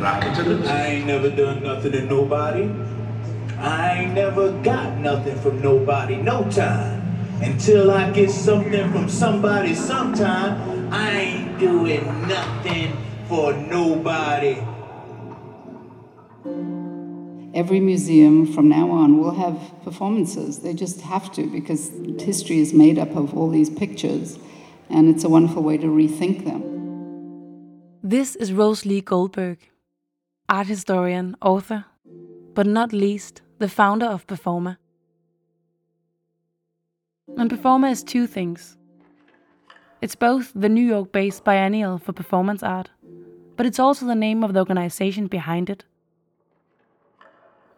Racketerens. I ain't never done nothing to nobody. I ain't never got nothing from nobody, no time. Until I get something from somebody sometime, I ain't doing nothing for nobody. Every museum from now on will have performances. They just have to because history is made up of all these pictures, and it's a wonderful way to rethink them. This is RoseLee Goldberg, art historian, author, but not least, the founder of Performa. And Performa is two things. It's both the New York based biennial for performance art, but it's also the name of the organization behind it.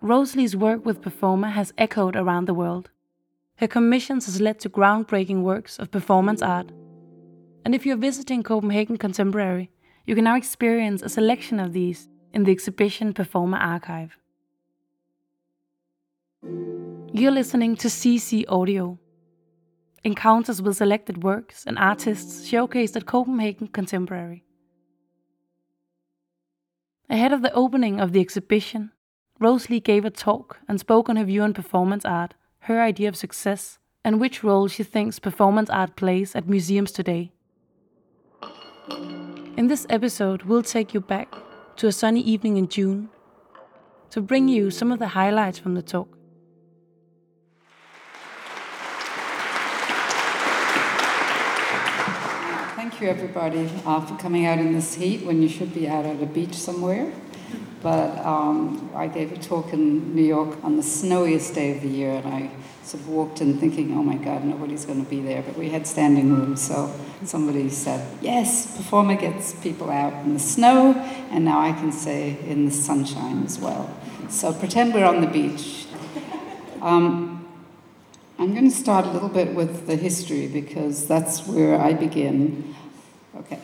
RoseLee's work with Performa has echoed around the world. Her commissions has led to groundbreaking works of performance art. And if you're visiting Copenhagen Contemporary, you can now experience a selection of these in the exhibition Performa Archive. You're listening to CC Audio. Encounters with selected works and artists showcased at Copenhagen Contemporary. Ahead of the opening of the exhibition, RoseLee gave a talk and spoke on her view on performance art, her idea of success, and which role she thinks performance art plays at museums today. In this episode, we'll take you back to a sunny evening in June to bring you some of the highlights from the talk. Thank you, everybody, uh, for coming out in this heat when you should be out at a beach somewhere. But um, I gave a talk in New York on the snowiest day of the year, and I sort of walked in thinking, oh my God, nobody's going to be there. But we had standing room, so somebody said, yes, Performa gets people out in the snow, and now I can say in the sunshine as well. So pretend we're on the beach. Um, I'm going to start a little bit with the history because that's where I begin. Okay.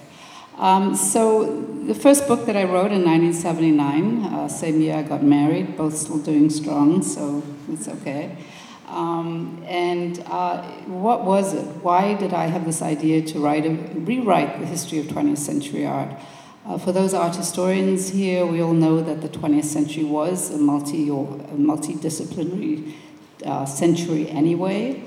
Um, so the first book that I wrote in 1979, uh, same year I got married, both still doing strong, so it's okay. Um, and uh, what was it? Why did I have this idea to write a, rewrite the history of 20th century art? Uh, for those art historians here, we all know that the 20th century was a multi or a multidisciplinary uh, century anyway.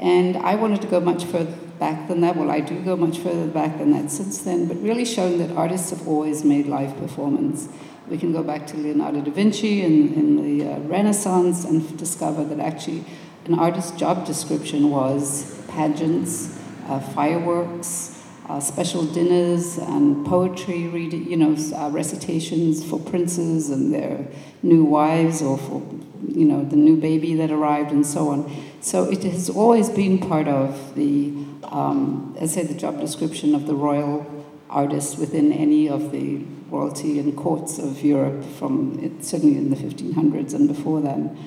And I wanted to go much further back than that. Well, I do go much further back than that since then, but really showing that artists have always made live performance. We can go back to Leonardo da Vinci in, in the uh, Renaissance and discover that actually an artist's job description was pageants, uh, fireworks, uh, special dinners, and poetry reading, you know, uh, recitations for princes and their new wives or for, you know, the new baby that arrived and so on. So it has always been part of the, um, as say, the job description of the royal artist within any of the royalty and courts of Europe from it, certainly in the 1500s and before then.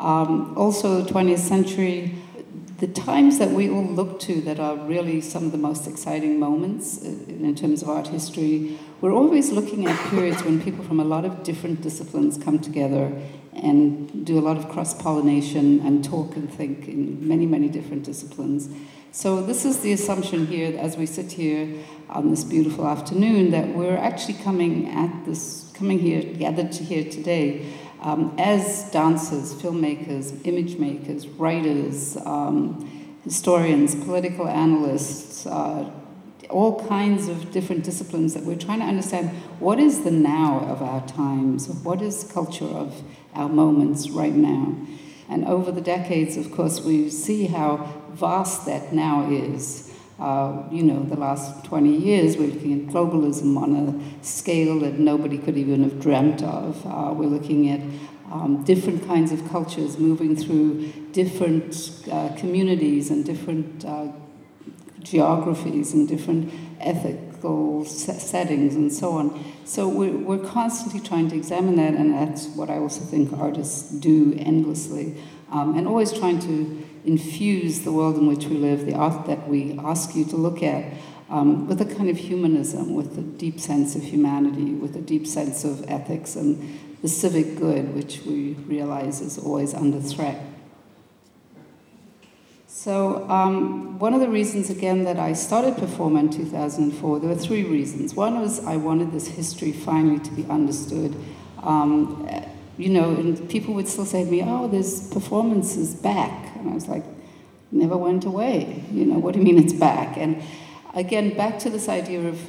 Um, also, 20th century, the times that we all look to that are really some of the most exciting moments uh, in terms of art history, we're always looking at periods when people from a lot of different disciplines come together and do a lot of cross pollination and talk and think in many, many different disciplines. So, this is the assumption here as we sit here on this beautiful afternoon that we're actually coming at this, coming here, gathered here today um, as dancers, filmmakers, image makers, writers, um, historians, political analysts, uh, all kinds of different disciplines that we're trying to understand what is the now of our times, what is culture of our moments right now. And over the decades, of course, we see how vast that now is. Uh, you know, the last 20 years, we're looking at globalism on a scale that nobody could even have dreamt of. Uh, we're looking at um, different kinds of cultures moving through different uh, communities and different uh, geographies and different ethical settings and so on. So we're, we're constantly trying to examine that, and that's what I also think artists do endlessly, um, and always trying to infuse the world in which we live, the art that we ask you to look at, um, with a kind of humanism, with a deep sense of humanity, with a deep sense of ethics and the civic good, which we realize is always under threat. So, um, one of the reasons, again, that I started Performa in 2004, there were three reasons. One was I wanted this history finally to be understood. Um, you know, and people would still say to me, oh, this performance is back. And I was like, never went away. You know, what do you mean it's back? And again, back to this idea of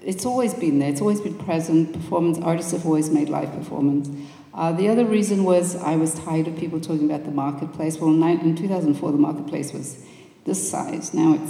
it's always been there, it's always been present. Performance, artists have always made live performance. Uh, the other reason was I was tired of people talking about the marketplace. Well, in 2004, the marketplace was this size. Now it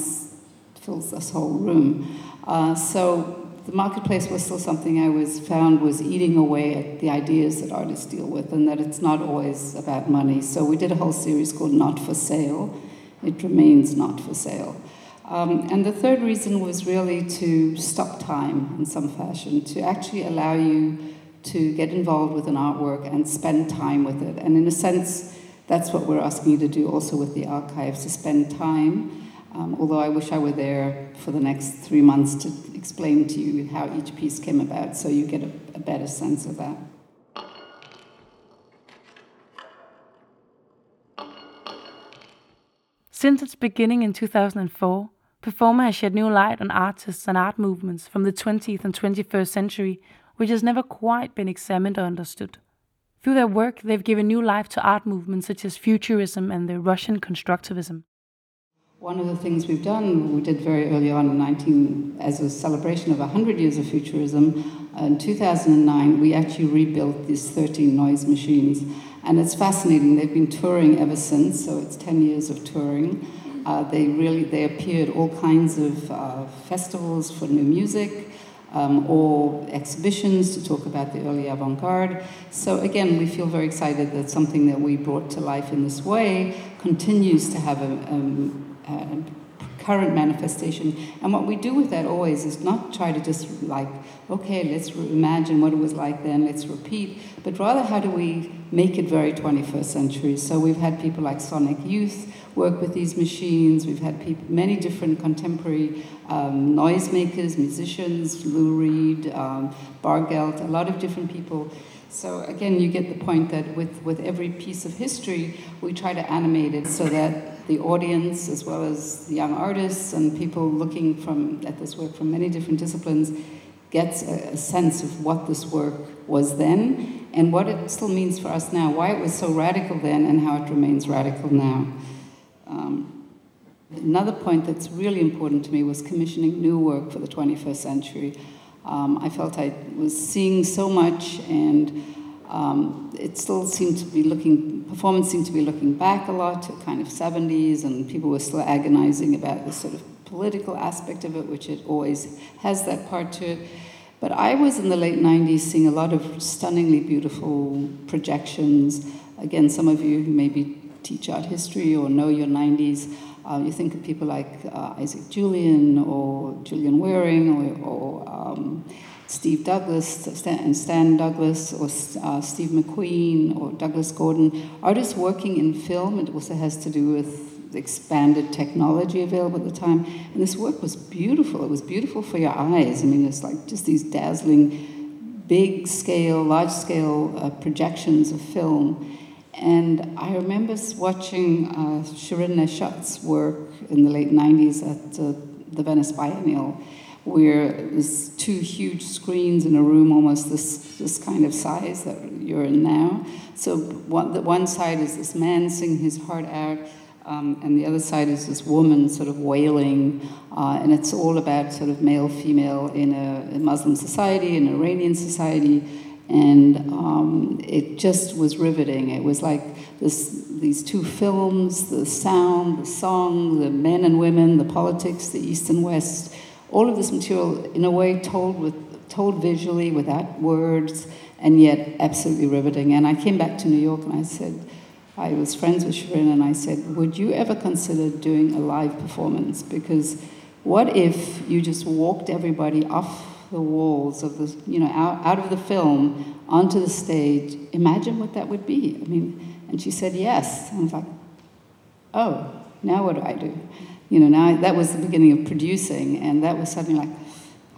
fills this whole room. Uh, so the marketplace was still something I was found was eating away at the ideas that artists deal with, and that it's not always about money. So we did a whole series called Not for Sale. It remains not for sale. Um, and the third reason was really to stop time in some fashion, to actually allow you to get involved with an artwork and spend time with it. And in a sense, that's what we're asking you to do also with the archives, to spend time. Um, although I wish I were there for the next three months to explain to you how each piece came about so you get a, a better sense of that. Since its beginning in 2004, Performa has shed new light on artists and art movements from the 20th and 21st century, which has never quite been examined or understood. Through their work, they've given new life to art movements such as Futurism and the Russian Constructivism. One of the things we've done, we did very early on in 19, as a celebration of 100 years of Futurism, in 2009, we actually rebuilt these 13 noise machines. And it's fascinating. They've been touring ever since, so it's 10 years of touring. Uh, they really they appeared all kinds of uh, festivals for new music um, or exhibitions to talk about the early avant-garde. So again, we feel very excited that something that we brought to life in this way continues to have a, um, a current manifestation. And what we do with that always is not try to just like, okay, let's imagine what it was like then, let's repeat, but rather how do we make it very 21st century. So we've had people like Sonic Youth work with these machines. We've had many different contemporary um, noisemakers, musicians, Lou Reed, um, Bargeld, a lot of different people. So again, you get the point that with, with every piece of history, we try to animate it so that the audience, as well as the young artists and people looking from, at this work from many different disciplines, gets a, a sense of what this work was then and what it still means for us now, why it was so radical then and how it remains radical now. Um, another point that's really important to me was commissioning new work for the 21st century. Um, I felt I was seeing so much, and um, it still seemed to be looking, performance seemed to be looking back a lot to kind of 70s, and people were still agonizing about the sort of political aspect of it, which it always has that part to it. But I was in the late 90s seeing a lot of stunningly beautiful projections. Again, some of you who maybe teach art history or know your 90s, uh, you think of people like uh, Isaac Julien or Gillian Wearing or, or um, Steve Douglas and Stan Douglas or uh, Steve McQueen or Douglas Gordon, artists working in film. It also has to do with expanded technology available at the time. And this work was beautiful. It was beautiful for your eyes. I mean, it's like just these dazzling, big scale, large scale uh, projections of film. And I remember watching uh, Shirin Neshat's work in the late 90s at uh, the Venice Biennial, where there's two huge screens in a room almost this, this kind of size that you're in now. So one, the one side is this man singing his heart out, um, and the other side is this woman sort of wailing, uh, and it's all about sort of male female in a, a Muslim society, in Iranian society and um, it just was riveting. It was like this, these two films, the sound, the song, the men and women, the politics, the East and West, all of this material in a way told with told visually without words, and yet absolutely riveting. And I came back to New York and I said, I was friends with Shirin, and I said, Would you ever consider doing a live performance? Because what if you just walked everybody off the walls of the, you know, out, out of the film onto the stage, imagine what that would be. I mean, and she said yes. And I was like, oh, now what do I do? You know, now that was the beginning of producing, and that was something like,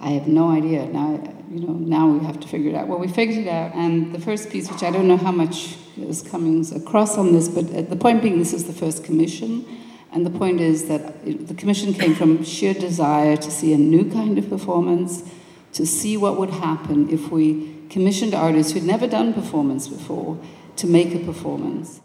I have no idea. Now, you know, now we have to figure it out. Well, we figured it out, and the first piece, which I don't know how much is coming across on this, but uh, the point being, this is the first commission, And the point is that the commission came from sheer desire to see a new kind of performance, to see what would happen if we commissioned artists who'd never done performance before to make a performance.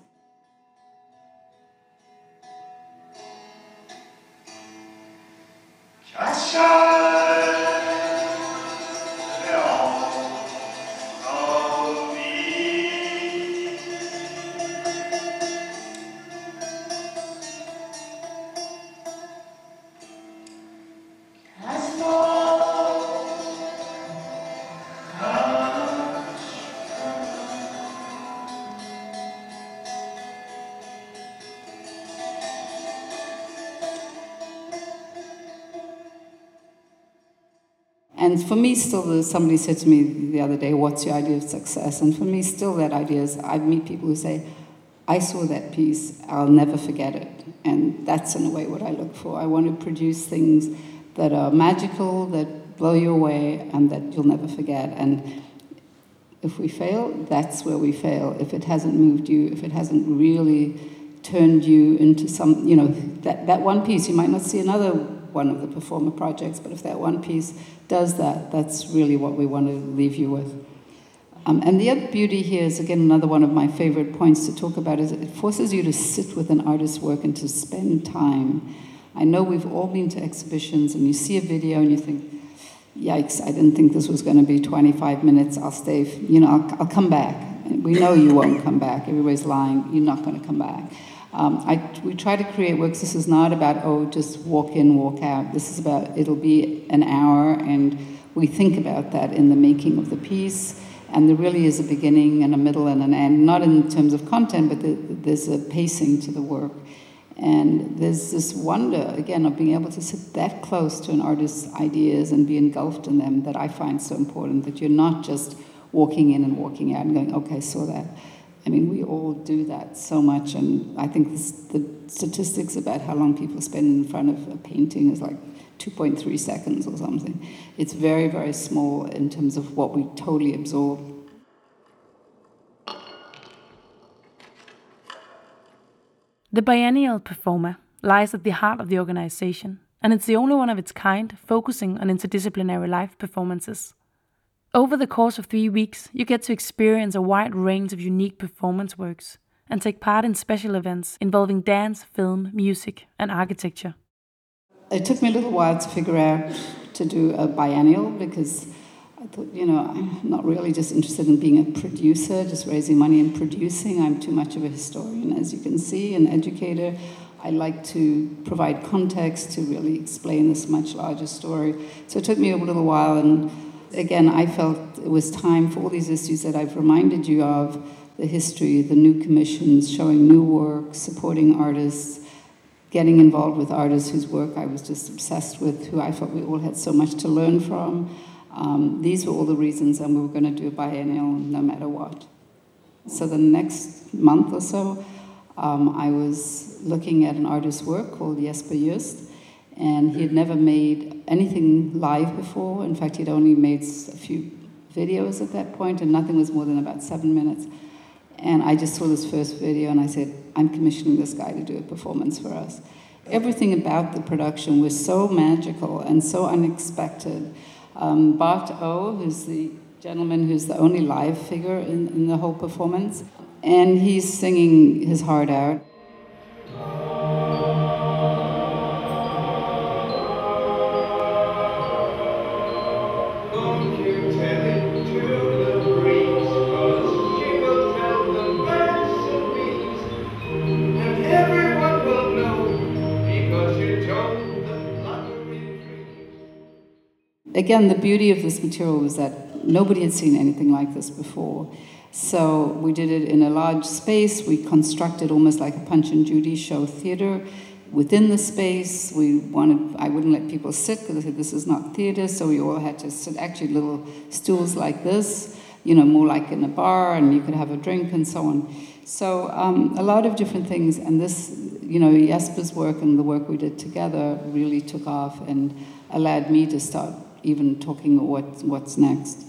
And for me, still, somebody said to me the other day, What's your idea of success? And for me, still, that idea is I meet people who say, I saw that piece, I'll never forget it. And that's in a way what I look for. I want to produce things that are magical, that blow you away, and that you'll never forget. And if we fail, that's where we fail. If it hasn't moved you, if it hasn't really turned you into some, you know, that, that one piece, you might not see another one of the Performa projects, but if that one piece does that, that's really what we want to leave you with. Um, and the other beauty here is, again, another one of my favorite points to talk about is it forces you to sit with an artist's work and to spend time. I know we've all been to exhibitions and you see a video and you think, yikes, I didn't think this was going to be 25 minutes. I'll stay, you know, I'll, I'll come back. We know you won't come back. Everybody's lying. You're not going to come back. Um, I, we try to create works. This is not about, oh, just walk in, walk out. This is about, it'll be an hour, and we think about that in the making of the piece. And there really is a beginning and a middle and an end, not in terms of content, but the, there's a pacing to the work. And there's this wonder, again, of being able to sit that close to an artist's ideas and be engulfed in them that I find so important, that you're not just walking in and walking out and going, okay, saw that I mean, we all do that so much, and I think this, the statistics about how long people spend in front of a painting is like 2.3 seconds or something. It's very, very small in terms of what we totally absorb. The biennial Performa lies at the heart of the organization, and it's the only one of its kind focusing on interdisciplinary live performances. Over the course of three weeks, you get to experience a wide range of unique performance works and take part in special events involving dance, film, music, and architecture. It took me a little while to figure out to do a biennial because I thought, you know, I'm not really just interested in being a producer, just raising money and producing. I'm too much of a historian, as you can see, an educator. I like to provide context to really explain this much larger story. So it took me a little while and again, I felt it was time for all these issues that I've reminded you of the history, the new commissions, showing new work, supporting artists, getting involved with artists whose work I was just obsessed with, who I felt we all had so much to learn from. Um, these were all the reasons, and we were going to do a biennial no matter what. So the next month or so, um, I was looking at an artist's work called Jesper Just, and he had never made anything live before. In fact, he'd only made a few videos at that point, and nothing was more than about seven minutes. And I just saw this first video, and I said, I'm commissioning this guy to do a performance for us. Everything about the production was so magical and so unexpected. Um, Bart O, who's the gentleman who's the only live figure in, in the whole performance, and he's singing his heart out. Again, the beauty of this material was that nobody had seen anything like this before. So we did it in a large space. We constructed almost like a Punch and Judy show theater within the space. We wanted, I wouldn't let people sit because I said this is not theater, so we all had to sit actually little stools like this, you know, more like in a bar, and you could have a drink and so on. So um, a lot of different things, and this, you know, Jesper's work and the work we did together really took off and allowed me to start even talking what, what's next.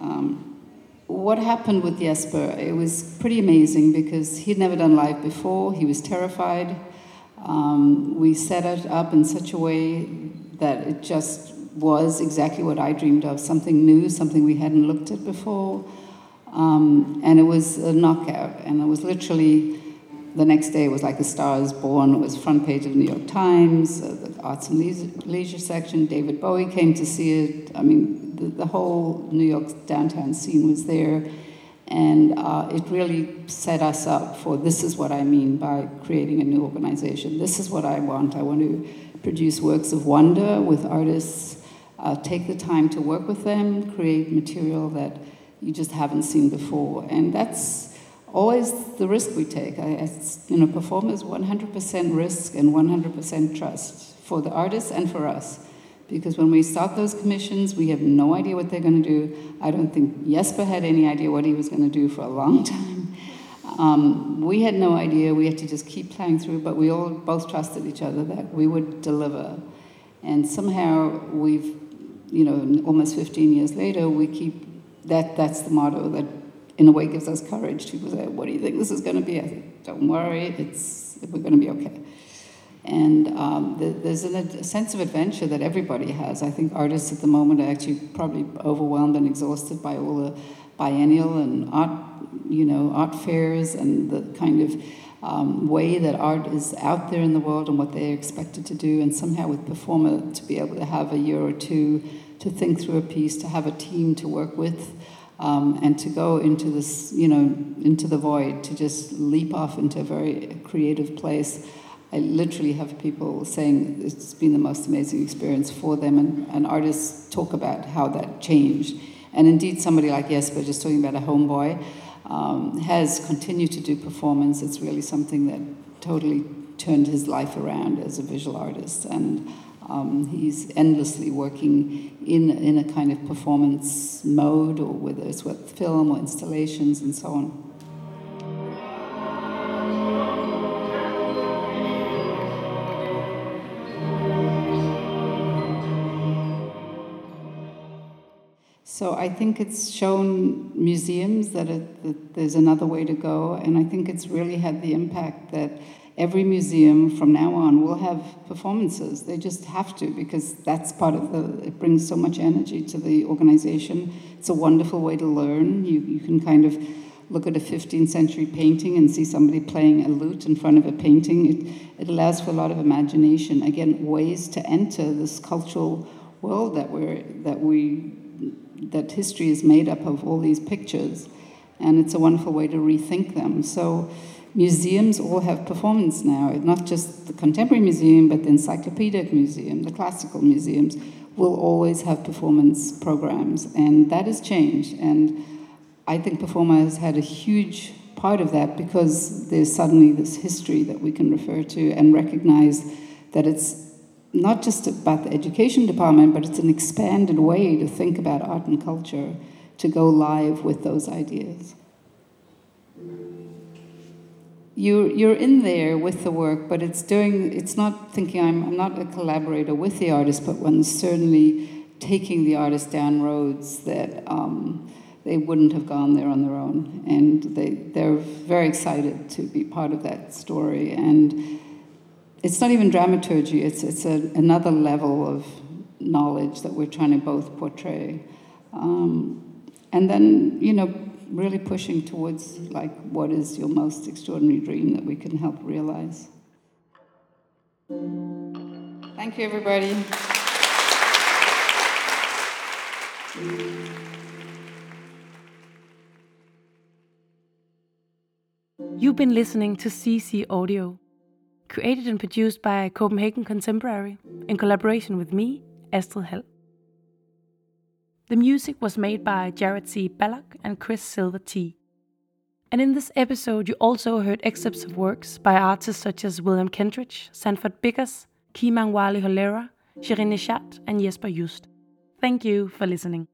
Um, what happened with Jesper, it was pretty amazing because he'd never done live before. He was terrified. Um, we set it up in such a way that it just was exactly what I dreamed of something new, something we hadn't looked at before. Um, and it was a knockout, and it was literally the next day it was like a star is born. It was front page of the new york times uh, the arts and leisure, leisure, section. David bowie came to see it. I mean the, the whole new york downtown scene was there. And uh, it really set us up for this is what i mean by creating a new organization. This is what i want. I want to produce works of wonder with artists uh, take the time to work with them create material that you just haven't seen before and that's always the risk we take. I, you know, Performa's 100% risk and 100% trust for the artists and for us. Because when we start those commissions, we have no idea what they're going to do. I don't think Jesper had any idea what he was going to do for a long time. Um, we had no idea. We had to just keep playing through, but we all both trusted each other that we would deliver. And somehow we've, you know, almost 15 years later, we keep that. That's the motto that in a way gives us courage. People say, "What do you think this is going to be?" I say, "Don't worry, it's we're going to be okay." And um, the, there's an, a sense of adventure that everybody has. I think artists at the moment are actually probably overwhelmed and exhausted by all the biennial and art, you know, art fairs and the kind of um, way that art is out there in the world and what they're expected to do. And somehow with Performa to be able to have a year or two to think through a piece, to have a team to work with um, and to go into this, you know, into the void, to just leap off into a very creative place. I literally have people saying it's been the most amazing experience for them, and, and artists talk about how that changed. And indeed, somebody like Jesper, just talking about a homeboy, um, has continued to do performance. It's really something that totally turned his life around as a visual artist. And um, he's endlessly working in, in a kind of performance mode, or whether it's with film or installations and so on. So I think it's shown museums that, it, that, there's another way to go, and I think it's really had the impact that every museum from now on will have performances. They just have to because that's part of the, it brings so much energy to the organization. It's a wonderful way to learn. You, you can kind of look at a 15th century painting and see somebody playing a lute in front of a painting. It, it allows for a lot of imagination. Again, ways to enter this cultural world that we're, that we, that history is made up of all these pictures. And it's a wonderful way to rethink them. So museums all have performance now, not just the Contemporary Museum, but the Encyclopedic Museum, the classical museums will always have performance programs, and that has changed. And I think Performa has had a huge part of that because there's suddenly this history that we can refer to and recognize that it's not just about the education department, but it's an expanded way to think about art and culture, to go live with those ideas you you're in there with the work, but it's doing it's not thinking I'm I'm not a collaborator with the artist, but one's certainly taking the artist down roads that um, they wouldn't have gone there on their own, and they they're very excited to be part of that story. And it's not even dramaturgy; it's it's a, another level of knowledge that we're trying to both portray. Um, and then you know really pushing towards like what is your most extraordinary dream that we can help realize. Thank you, everybody. You've been listening to CC Audio, created and produced by Copenhagen Contemporary in collaboration with me, Astrid Hall. The music was made by Jared C. Ballock and Chris Silver T. And in this episode, you also heard excerpts of works by artists such as William Kentridge, Sanford Biggers, Kimang Holera, Shirin Neshat, and Jesper Just. Thank you for listening.